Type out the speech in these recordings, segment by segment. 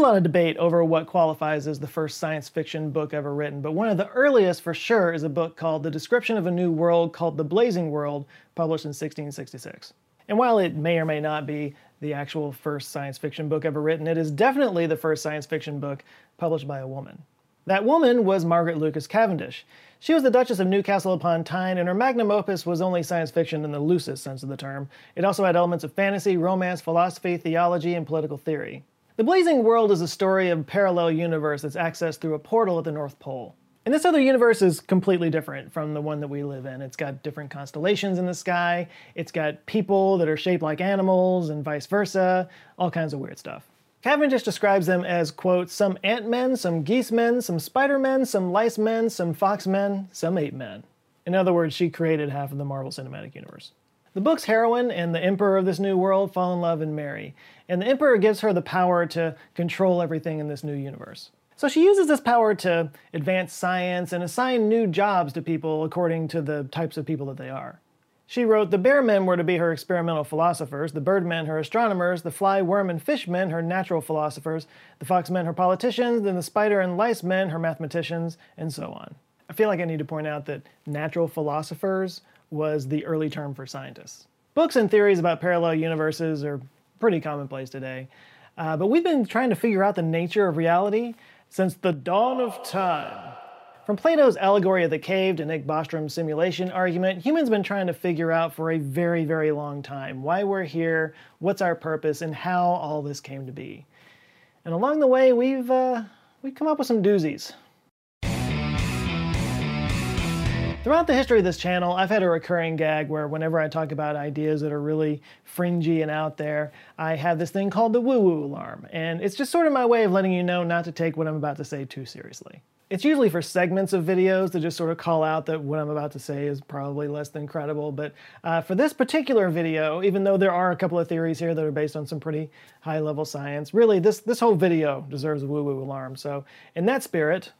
A lot of debate over what qualifies as the first science fiction book ever written, but one of the earliest for sure is a book called The Description of a New World called The Blazing World, published in 1666. And while it may or may not be the actual first science fiction book ever written, it is definitely the first science fiction book published by a woman. That woman was Margaret Lucas Cavendish. She was the Duchess of Newcastle upon Tyne, and her magnum opus was only science fiction in the loosest sense of the term. It also had elements of fantasy, romance, philosophy, theology, and political theory. The Blazing World is a story of a parallel universe that's accessed through a portal at the North Pole. And this other universe is completely different from the one that we live in. It's got different constellations in the sky, it's got people that are shaped like animals, and vice versa, all kinds of weird stuff. Cavendish describes them as, quote, some ant men, some geese men, some spider men, some lice men, some fox men, some ape men. In other words, she created half of the Marvel Cinematic Universe. The book's heroine and the emperor of this new world fall in love and marry, and the emperor gives her the power to control everything in this new universe. So she uses this power to advance science and assign new jobs to people according to the types of people that they are. She wrote, The bear men were to be her experimental philosophers, the bird men her astronomers, the fly, worm, and fish men her natural philosophers, the fox men her politicians, then the spider and lice men her mathematicians, and so on. I feel like I need to point out that natural philosophers was the early term for scientists. Books and theories about parallel universes are pretty commonplace today, uh, but we've been trying to figure out the nature of reality since the dawn of time. From Plato's allegory of the cave to Nick Bostrom's simulation argument, humans have been trying to figure out for a very, very long time why we're here, what's our purpose, and how all this came to be. And along the way, we've, uh, we've come up with some doozies. Throughout the history of this channel, I've had a recurring gag where whenever I talk about ideas that are really fringy and out there, I have this thing called the woo-woo alarm. And it's just sort of my way of letting you know not to take what I'm about to say too seriously. It's usually for segments of videos to just sort of call out that what I'm about to say is probably less than credible. But uh, for this particular video, even though there are a couple of theories here that are based on some pretty high level science, really this, this whole video deserves a woo woo alarm. So in that spirit,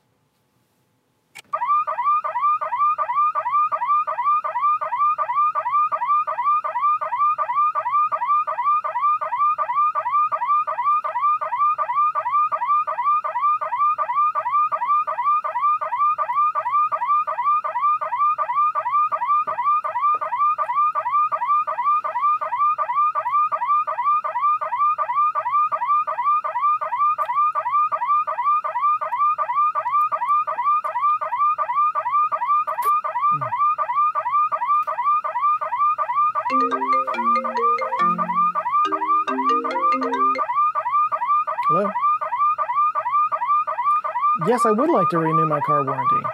Yes, I would like to renew my car warranty.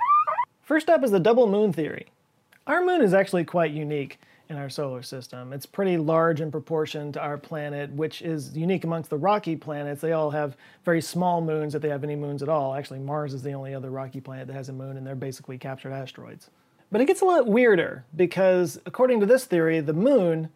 First up is the double moon theory. Our moon is actually quite unique in our solar system. It's pretty large in proportion to our planet, which is unique amongst the rocky planets. They all have very small moons if they have any moons at all. Actually, Mars is the only other rocky planet that has a moon, and they're basically captured asteroids. But it gets a lot weirder because, according to this theory, the moon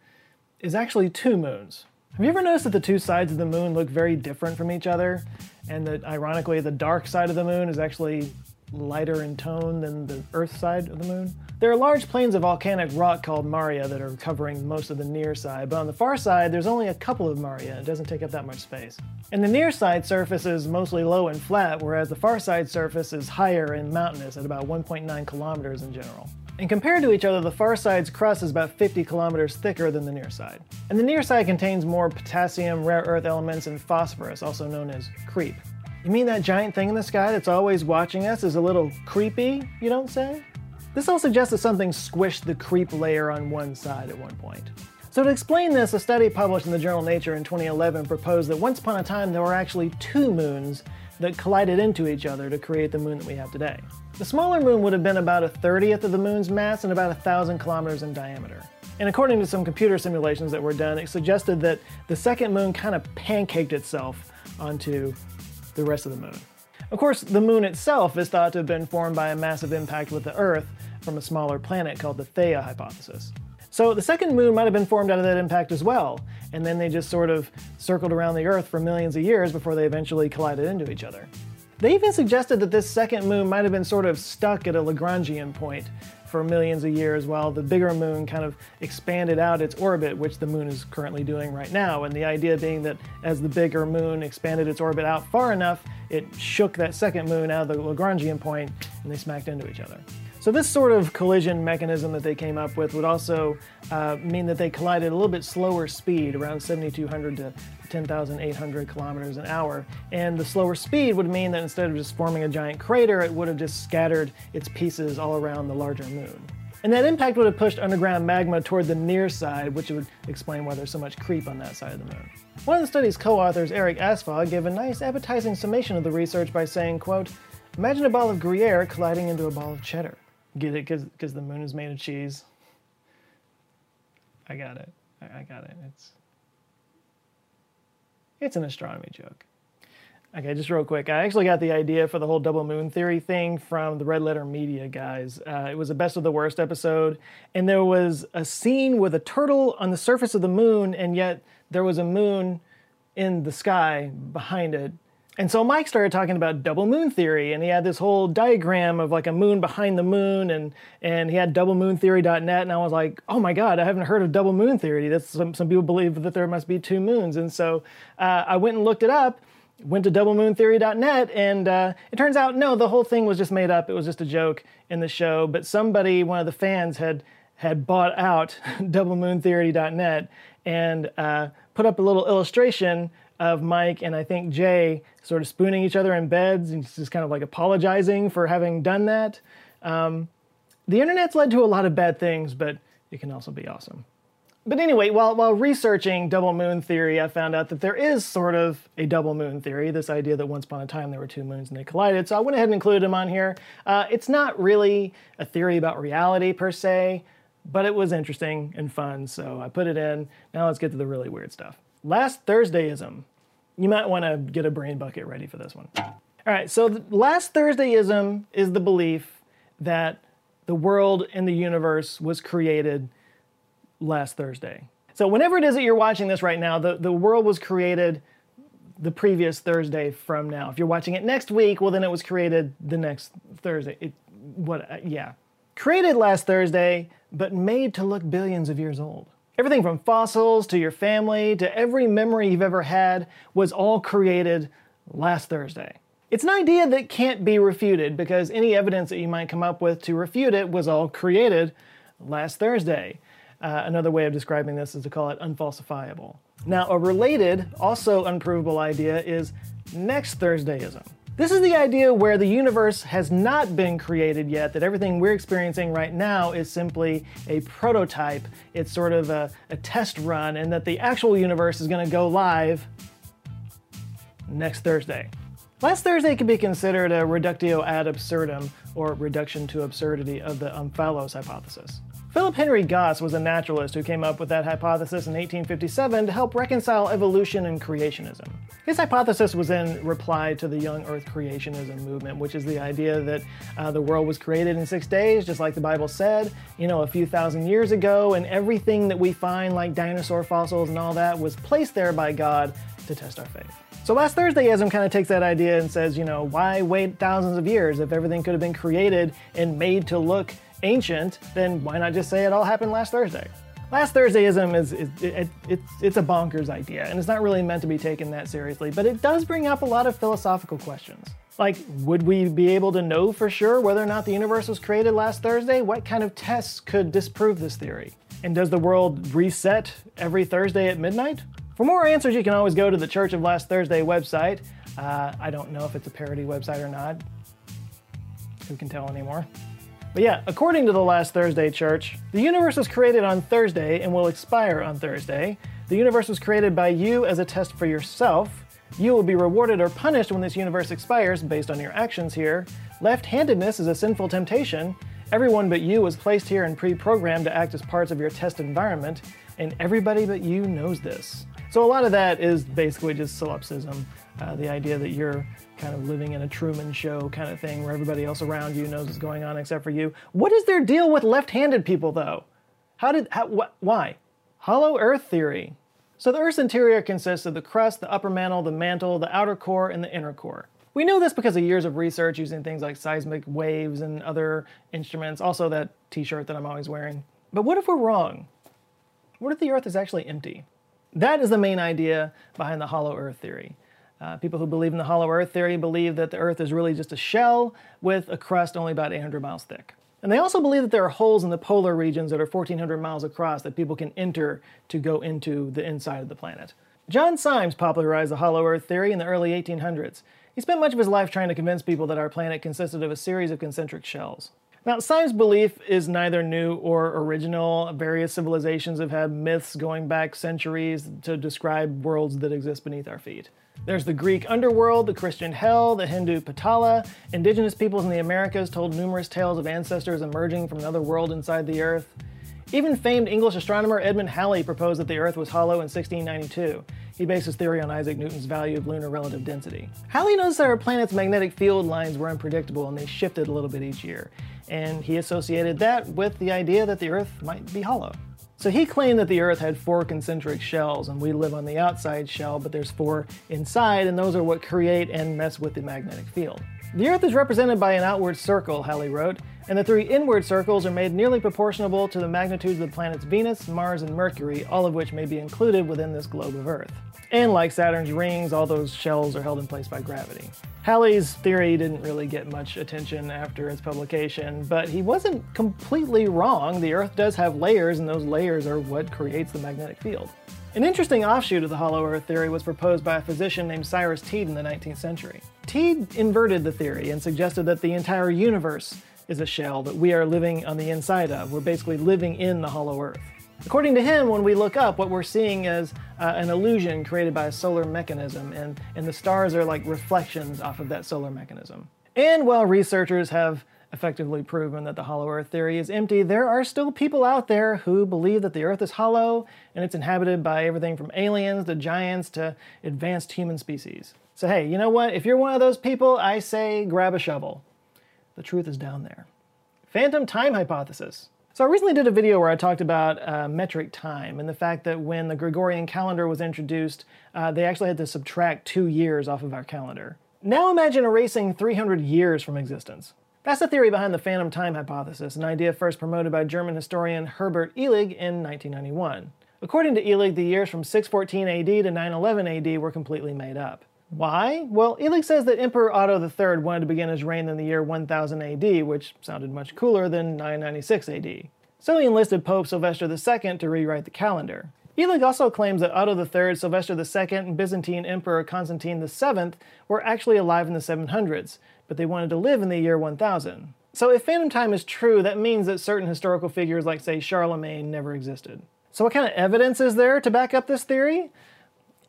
is actually two moons. Have you ever noticed that the two sides of the moon look very different from each other? And that ironically, the dark side of the moon is actually lighter in tone than the Earth side of the moon? There are large plains of volcanic rock called Maria that are covering most of the near side, but on the far side, there's only a couple of Maria. It doesn't take up that much space. And the near side surface is mostly low and flat, whereas the far side surface is higher and mountainous at about 1.9 kilometers in general. And compared to each other, the far side's crust is about 50 kilometers thicker than the near side. And the near side contains more potassium, rare earth elements, and phosphorus, also known as KREEP. You mean that giant thing in the sky that's always watching us is a little creepy, you don't say? This all suggests that something squished the KREEP layer on one side at one point. So to explain this, a study published in the journal Nature in 2011 proposed that once upon a time there were actually two moons that collided into each other to create the moon that we have today. The smaller moon would have been about a 30th of the moon's mass and about a thousand kilometers in diameter. And according to some computer simulations that were done, it suggested that the second moon kind of pancaked itself onto the rest of the moon. Of course, the moon itself is thought to have been formed by a massive impact with the Earth from a smaller planet called the Theia hypothesis. So the second moon might have been formed out of that impact as well, and then they just sort of circled around the Earth for millions of years before they eventually collided into each other. They even suggested that this second moon might have been sort of stuck at a Lagrangian point for millions of years while the bigger moon kind of expanded out its orbit, which the moon is currently doing right now. And the idea being that as the bigger moon expanded its orbit out far enough, it shook that second moon out of the Lagrangian point and they smacked into each other. So this sort of collision mechanism that they came up with would also uh, mean that they collided at a little bit slower speed, around 7,200 to 10,800 kilometers an hour. And the slower speed would mean that instead of just forming a giant crater, it would have just scattered its pieces all around the larger moon. And that impact would have pushed underground magma toward the near side, which would explain why there's so much KREEP on that side of the moon. One of the study's co-authors, Eric Asphaug, gave a nice appetizing summation of the research by saying, quote, Imagine a ball of Gruyere colliding into a ball of cheddar. Get it? Because because the moon is made of cheese. I got it. I, I got it. It's it's an astronomy joke. Okay, just real quick. I actually got the idea for the whole double moon theory thing from the Red Letter Media guys. Uh, it was a best of the worst episode, and there was a scene with a turtle on the surface of the moon, and yet there was a moon in the sky behind it. And so Mike started talking about double moon theory, and he had this whole diagram of like a moon behind the moon, and and he had doublemoontheory.net, and I was like, oh my god, I haven't heard of double moon theory. That's some some people believe that there must be two moons, and so uh, I went and looked it up, went to doublemoontheory.net, and uh, it turns out no, the whole thing was just made up. It was just a joke in the show, but somebody, one of the fans, had had bought out doublemoontheory.net and uh, put up a little illustration of Mike and I think Jay sort of spooning each other in beds and just kind of like apologizing for having done that. Um, the internet's led to a lot of bad things, but it can also be awesome. But anyway, while, while researching double moon theory, I found out that there is sort of a double moon theory, this idea that once upon a time there were two moons and they collided. So I went ahead and included them on here. Uh, it's not really a theory about reality per se, but it was interesting and fun, so I put it in. Now let's get to the really weird stuff. Last Thursdayism you might want to get a brain bucket ready for this one. All right, so last Thursdayism is the belief that the world and the universe was created last Thursday. So whenever it is that you're watching this right now, the, the world was created the previous Thursday from now. If you're watching it next week, well then it was created the next Thursday. It, what uh, yeah. Created last Thursday, but made to look billions of years old. Everything from fossils to your family to every memory you've ever had was all created last Thursday. It's an idea that can't be refuted because any evidence that you might come up with to refute it was all created last Thursday. Uh, another way of describing this is to call it unfalsifiable. Now, a related, also unprovable idea is next Thursdayism. This is the idea where the universe has not been created yet, that everything we're experiencing right now is simply a prototype. It's sort of a, a test run, and that the actual universe is going to go live next Thursday. Last Thursday can be considered a reductio ad absurdum, or reduction to absurdity, of the Omphalos hypothesis. Philip Henry Gosse was a naturalist who came up with that hypothesis in 1857 to help reconcile evolution and creationism. His hypothesis was in reply to the young earth creationism movement, which is the idea that uh, the world was created in six days, just like the Bible said, you know, a few thousand years ago, and everything that we find, like dinosaur fossils and all that, was placed there by God to test our faith. So last Thursday, Thursdayism kind of takes that idea and says, you know, why wait thousands of years if everything could have been created and made to look ancient, then why not just say it all happened last Thursday? Last Thursdayism is, is it, it, it's a bonkers idea, and it's not really meant to be taken that seriously, but it does bring up a lot of philosophical questions. Like, would we be able to know for sure whether or not the universe was created last Thursday? What kind of tests could disprove this theory? And does the world reset every Thursday at midnight? For more answers, you can always go to the Church of Last Thursday website. Uh, I don't know if it's a parody website or not. Who can tell anymore? But yeah, according to the Last Thursday Church, the universe was created on Thursday and will expire on Thursday. The universe was created by you as a test for yourself. You will be rewarded or punished when this universe expires based on your actions here. Left handedness is a sinful temptation. Everyone but you was placed here and pre programmed to act as parts of your test environment, and everybody but you knows this. So a lot of that is basically just solipsism, uh, the idea that you're kind of living in a Truman Show kind of thing where everybody else around you knows what's going on except for you. What is their deal with left-handed people though? How did how, wh- why? Hollow Earth theory. So the Earth's interior consists of the crust, the upper mantle, the mantle, the outer core, and the inner core. We know this because of years of research using things like seismic waves and other instruments, also that t-shirt that I'm always wearing. But what if we're wrong? What if the Earth is actually empty? That is the main idea behind the hollow Earth theory. Uh, people who believe in the hollow Earth theory believe that the Earth is really just a shell with a crust only about 800 miles thick. And they also believe that there are holes in the polar regions that are 1,400 miles across that people can enter to go into the inside of the planet. John Symmes popularized the hollow Earth theory in the early 1800s. He spent much of his life trying to convince people that our planet consisted of a series of concentric shells. Now, Symmes' belief is neither new or original. Various civilizations have had myths going back centuries to describe worlds that exist beneath our feet. There's the Greek underworld, the Christian hell, the Hindu Patala. Indigenous peoples in the Americas told numerous tales of ancestors emerging from another world inside the Earth. Even famed English astronomer Edmund Halley proposed that the Earth was hollow in 1692. He based his theory on Isaac Newton's value of lunar relative density. Halley noticed that our planet's magnetic field lines were unpredictable and they shifted a little bit each year, and he associated that with the idea that the Earth might be hollow. So he claimed that the Earth had four concentric shells, and we live on the outside shell, but there's four inside, and those are what create and mess with the magnetic field. The Earth is represented by an outward circle, Halley wrote, and the three inward circles are made nearly proportional to the magnitudes of the planets Venus, Mars, and Mercury, all of which may be included within this globe of Earth. And like Saturn's rings, all those shells are held in place by gravity. Halley's theory didn't really get much attention after its publication, but he wasn't completely wrong. The Earth does have layers, and those layers are what creates the magnetic field. An interesting offshoot of the hollow Earth theory was proposed by a physician named Cyrus Teed in the 19th century. Teed inverted the theory and suggested that the entire universe is a shell that we are living on the inside of. We're basically living in the hollow Earth. According to him, when we look up, what we're seeing is uh, an illusion created by a solar mechanism, and, and the stars are like reflections off of that solar mechanism. And while researchers have effectively proven that the hollow Earth theory is empty, there are still people out there who believe that the Earth is hollow and it's inhabited by everything from aliens to giants to advanced human species. So, hey, you know what? If you're one of those people, I say grab a shovel. The truth is down there. Phantom time hypothesis. So I recently did a video where I talked about uh, metric time and the fact that when the Gregorian calendar was introduced, uh, they actually had to subtract two years off of our calendar. Now imagine erasing 300 years from existence. That's the theory behind the phantom time hypothesis, an idea first promoted by German historian Herbert Illig in 1991. According to Illig, the years from 614 AD to 911 AD were completely made up. Why? Well, Illig says that Emperor Otto III wanted to begin his reign in the year 1000 AD, which sounded much cooler than 996 AD. So he enlisted Pope Sylvester II to rewrite the calendar. Illig also claims that Otto III, Sylvester II, and Byzantine Emperor Constantine VII were actually alive in the 700s, but they wanted to live in the year 1000. So if phantom time is true, that means that certain historical figures like, say, Charlemagne never existed. So what kind of evidence is there to back up this theory?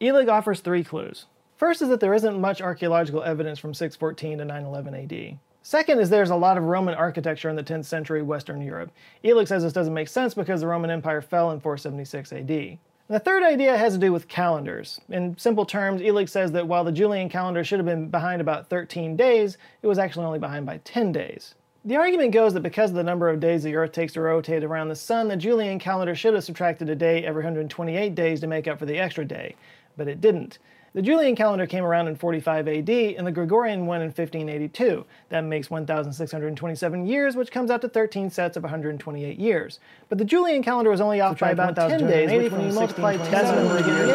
Illig offers three clues. First is that there isn't much archaeological evidence from 614 to 911 AD. Second is there's a lot of Roman architecture in the 10th century Western Europe. Illig says this doesn't make sense because the Roman Empire fell in 476 AD. The third idea has to do with calendars. In simple terms, Illig says that while the Julian calendar should have been behind about 13 days, it was actually only behind by 10 days. The argument goes that because of the number of days the Earth takes to rotate around the Sun, the Julian calendar should have subtracted a day every 128 days to make up for the extra day, but it didn't. The Julian calendar came around in 45 AD and the Gregorian one in 1582. That makes 1,627 years, which comes out to 13 sets of 128 years. But the Julian calendar was only off by about 10 days, which when you multiply 10 number of years,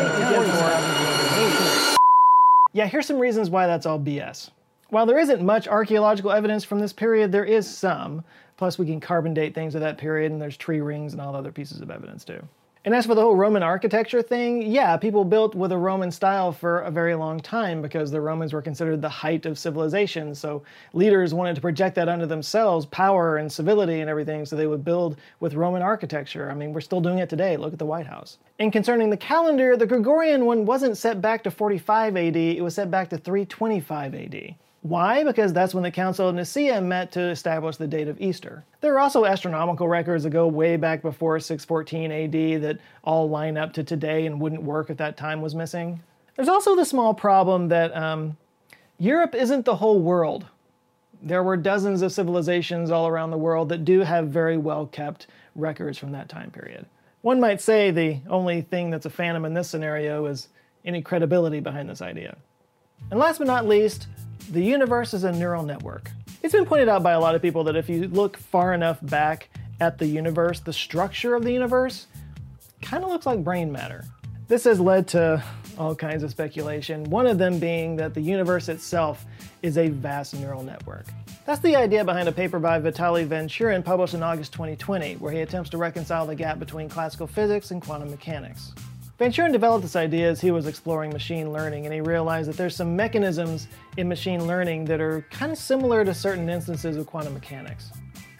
Yeah, here's some reasons why that's all BS. While there isn't much archaeological evidence from this period, there is some. Plus, we can carbon date things of that period, and there's tree rings and all the other pieces of evidence too. And as for the whole Roman architecture thing, yeah, people built with a Roman style for a very long time because the Romans were considered the height of civilization. So leaders wanted to project that onto themselves, power and civility and everything, so they would build with Roman architecture. I mean, we're still doing it today. Look at the White House. And concerning the calendar, the Gregorian one wasn't set back to 45 AD, it was set back to 325 AD. Why? Because that's when the Council of Nicaea met to establish the date of Easter. There are also astronomical records that go way back before 614 AD that all line up to today and wouldn't work if that time was missing. There's also the small problem that um, Europe isn't the whole world. There were dozens of civilizations all around the world that do have very well kept records from that time period. One might say the only thing that's a phantom in this scenario is any credibility behind this idea. And last but not least, the universe is a neural network. It's been pointed out by a lot of people that if you look far enough back at the universe, the structure of the universe kind of looks like brain matter. This has led to all kinds of speculation, one of them being that the universe itself is a vast neural network. That's the idea behind a paper by Vitaly Vanchurin published in August 2020, where he attempts to reconcile the gap between classical physics and quantum mechanics. Van developed this idea as he was exploring machine learning, and he realized that there's some mechanisms in machine learning that are kind of similar to certain instances of quantum mechanics.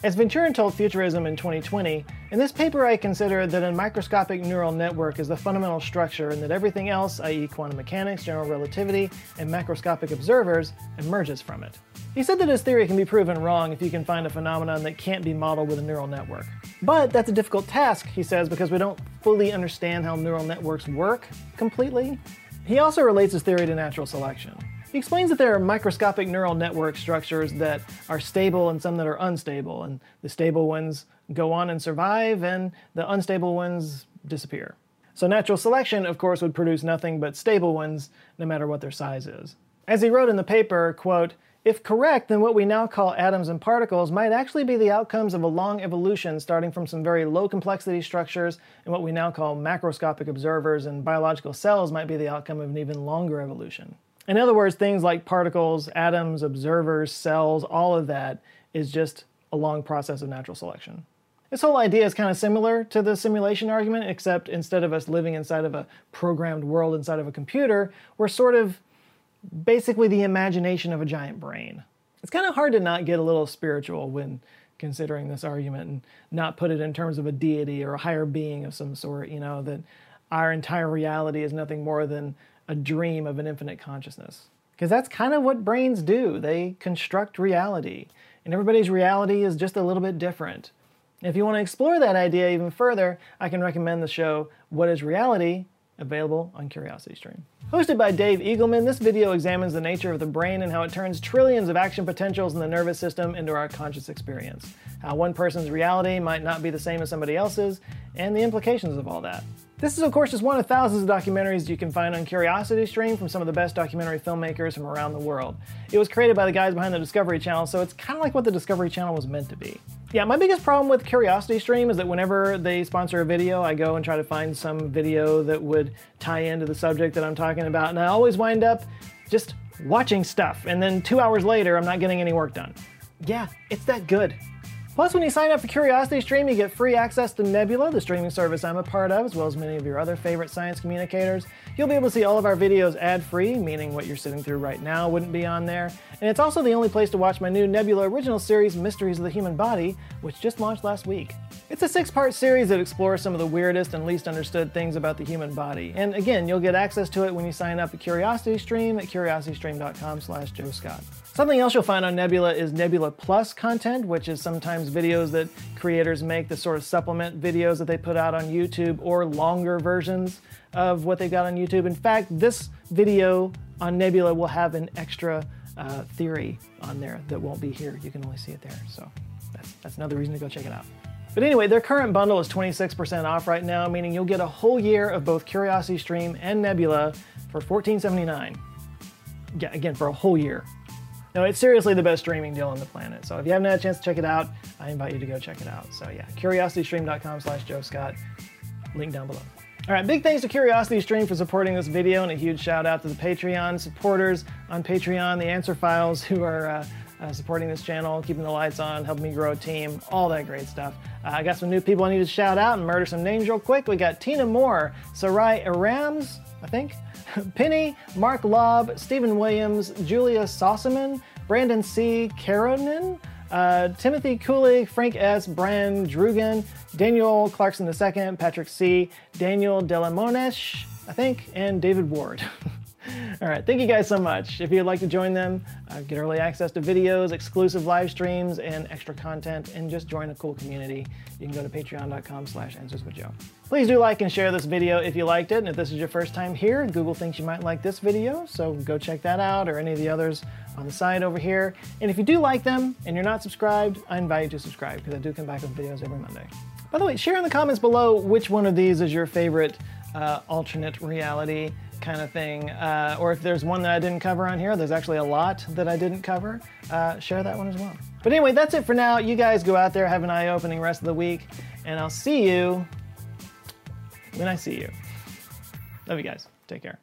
As Vanchurin told Futurism in 2020, in this paper I consider that a microscopic neural network is the fundamental structure and that everything else, i.e. quantum mechanics, general relativity, and macroscopic observers, emerges from it. He said that his theory can be proven wrong if you can find a phenomenon that can't be modeled with a neural network. But that's a difficult task, he says, because we don't fully understand how neural networks work completely. He also relates his theory to natural selection. He explains that there are microscopic neural network structures that are stable and some that are unstable, and the stable ones go on and survive, and the unstable ones disappear. So natural selection, of course, would produce nothing but stable ones, no matter what their size is. As he wrote in the paper, quote, if correct, then what we now call atoms and particles might actually be the outcomes of a long evolution starting from some very low complexity structures, and what we now call macroscopic observers and biological cells might be the outcome of an even longer evolution. In other words, things like particles, atoms, observers, cells, all of that is just a long process of natural selection. This whole idea is kind of similar to the simulation argument, except instead of us living inside of a programmed world inside of a computer, we're sort of basically the imagination of a giant brain. It's kind of hard to not get a little spiritual when considering this argument and not put it in terms of a deity or a higher being of some sort, you know, that our entire reality is nothing more than a dream of an infinite consciousness. Because that's kind of what brains do. They construct reality, and everybody's reality is just a little bit different. If you want to explore that idea even further, I can recommend the show What is Reality, available on CuriosityStream. Hosted by Dave Eagleman, this video examines the nature of the brain and how it turns trillions of action potentials in the nervous system into our conscious experience. How one person's reality might not be the same as somebody else's, and the implications of all that. This is, of course, just one of thousands of documentaries you can find on CuriosityStream from some of the best documentary filmmakers from around the world. It was created by the guys behind the Discovery Channel, so it's kind of like what the Discovery Channel was meant to be. Yeah, my biggest problem with CuriosityStream is that whenever they sponsor a video, I go and try to find some video that would tie into the subject that I'm talking about, and I always wind up just watching stuff, and then two hours later, I'm not getting any work done. Yeah, it's that good. Plus, when you sign up for Curiosity Stream, you get free access to Nebula, the streaming service I'm a part of, as well as many of your other favorite science communicators. You'll be able to see all of our videos ad-free, meaning what you're sitting through right now wouldn't be on there. And it's also the only place to watch my new Nebula original series, Mysteries of the Human Body, which just launched last week. It's a six-part series that explores some of the weirdest and least understood things about the human body. And again, you'll get access to it when you sign up at CuriosityStream at curiositystream.com slash Joe Scott. Something else you'll find on Nebula is Nebula Plus content, which is sometimes videos that creators make that sort of supplement videos that they put out on YouTube or longer versions of what they've got on YouTube. In fact, this video on Nebula will have an extra uh, theory on there that won't be here. You can only see it there. So that's, that's another reason to go check it out. But anyway, their current bundle is 26% off right now, meaning you'll get a whole year of both CuriosityStream and Nebula for $14.79. Yeah, again, for a whole year. No, it's seriously the best streaming deal on the planet. So if you haven't had a chance to check it out, I invite you to go check it out. So yeah, curiositystream.com slash Joe Scott. Link down below. All right, big thanks to CuriosityStream for supporting this video, and a huge shout out to the Patreon supporters on Patreon, the answer files who are uh, uh, supporting this channel, keeping the lights on, helping me grow a team, all that great stuff. Uh, I got some new people I need to shout out and murder some names real quick. We got Tina Moore, Sarai Arams, I think, Penny, Mark Lobb, Stephen Williams, Julia Sossaman, Brandon C. Karonen, uh, Timothy Cooley, Frank S., Brian Drugan, Daniel Clarkson II, Patrick C., Daniel Delamonesh, I think, and David Ward. All right, thank you guys so much. If you'd like to join them, uh, get early access to videos, exclusive live streams, and extra content, and just join a cool community, you can go to patreon.com slash answers with Joe. Please do like and share this video if you liked it, and if this is your first time here, Google thinks you might like this video, so go check that out or any of the others on the side over here. And if you do like them and you're not subscribed, I invite you to subscribe because I do come back with videos every Monday. By the way, share in the comments below which one of these is your favorite uh, alternate reality kind of thing. Uh, or if there's one that I didn't cover on here, there's actually a lot that I didn't cover, uh, share that one as well. But anyway, that's it for now. You guys go out there, have an eye opening rest of the week, and I'll see you when I see you. Love you guys. Take care.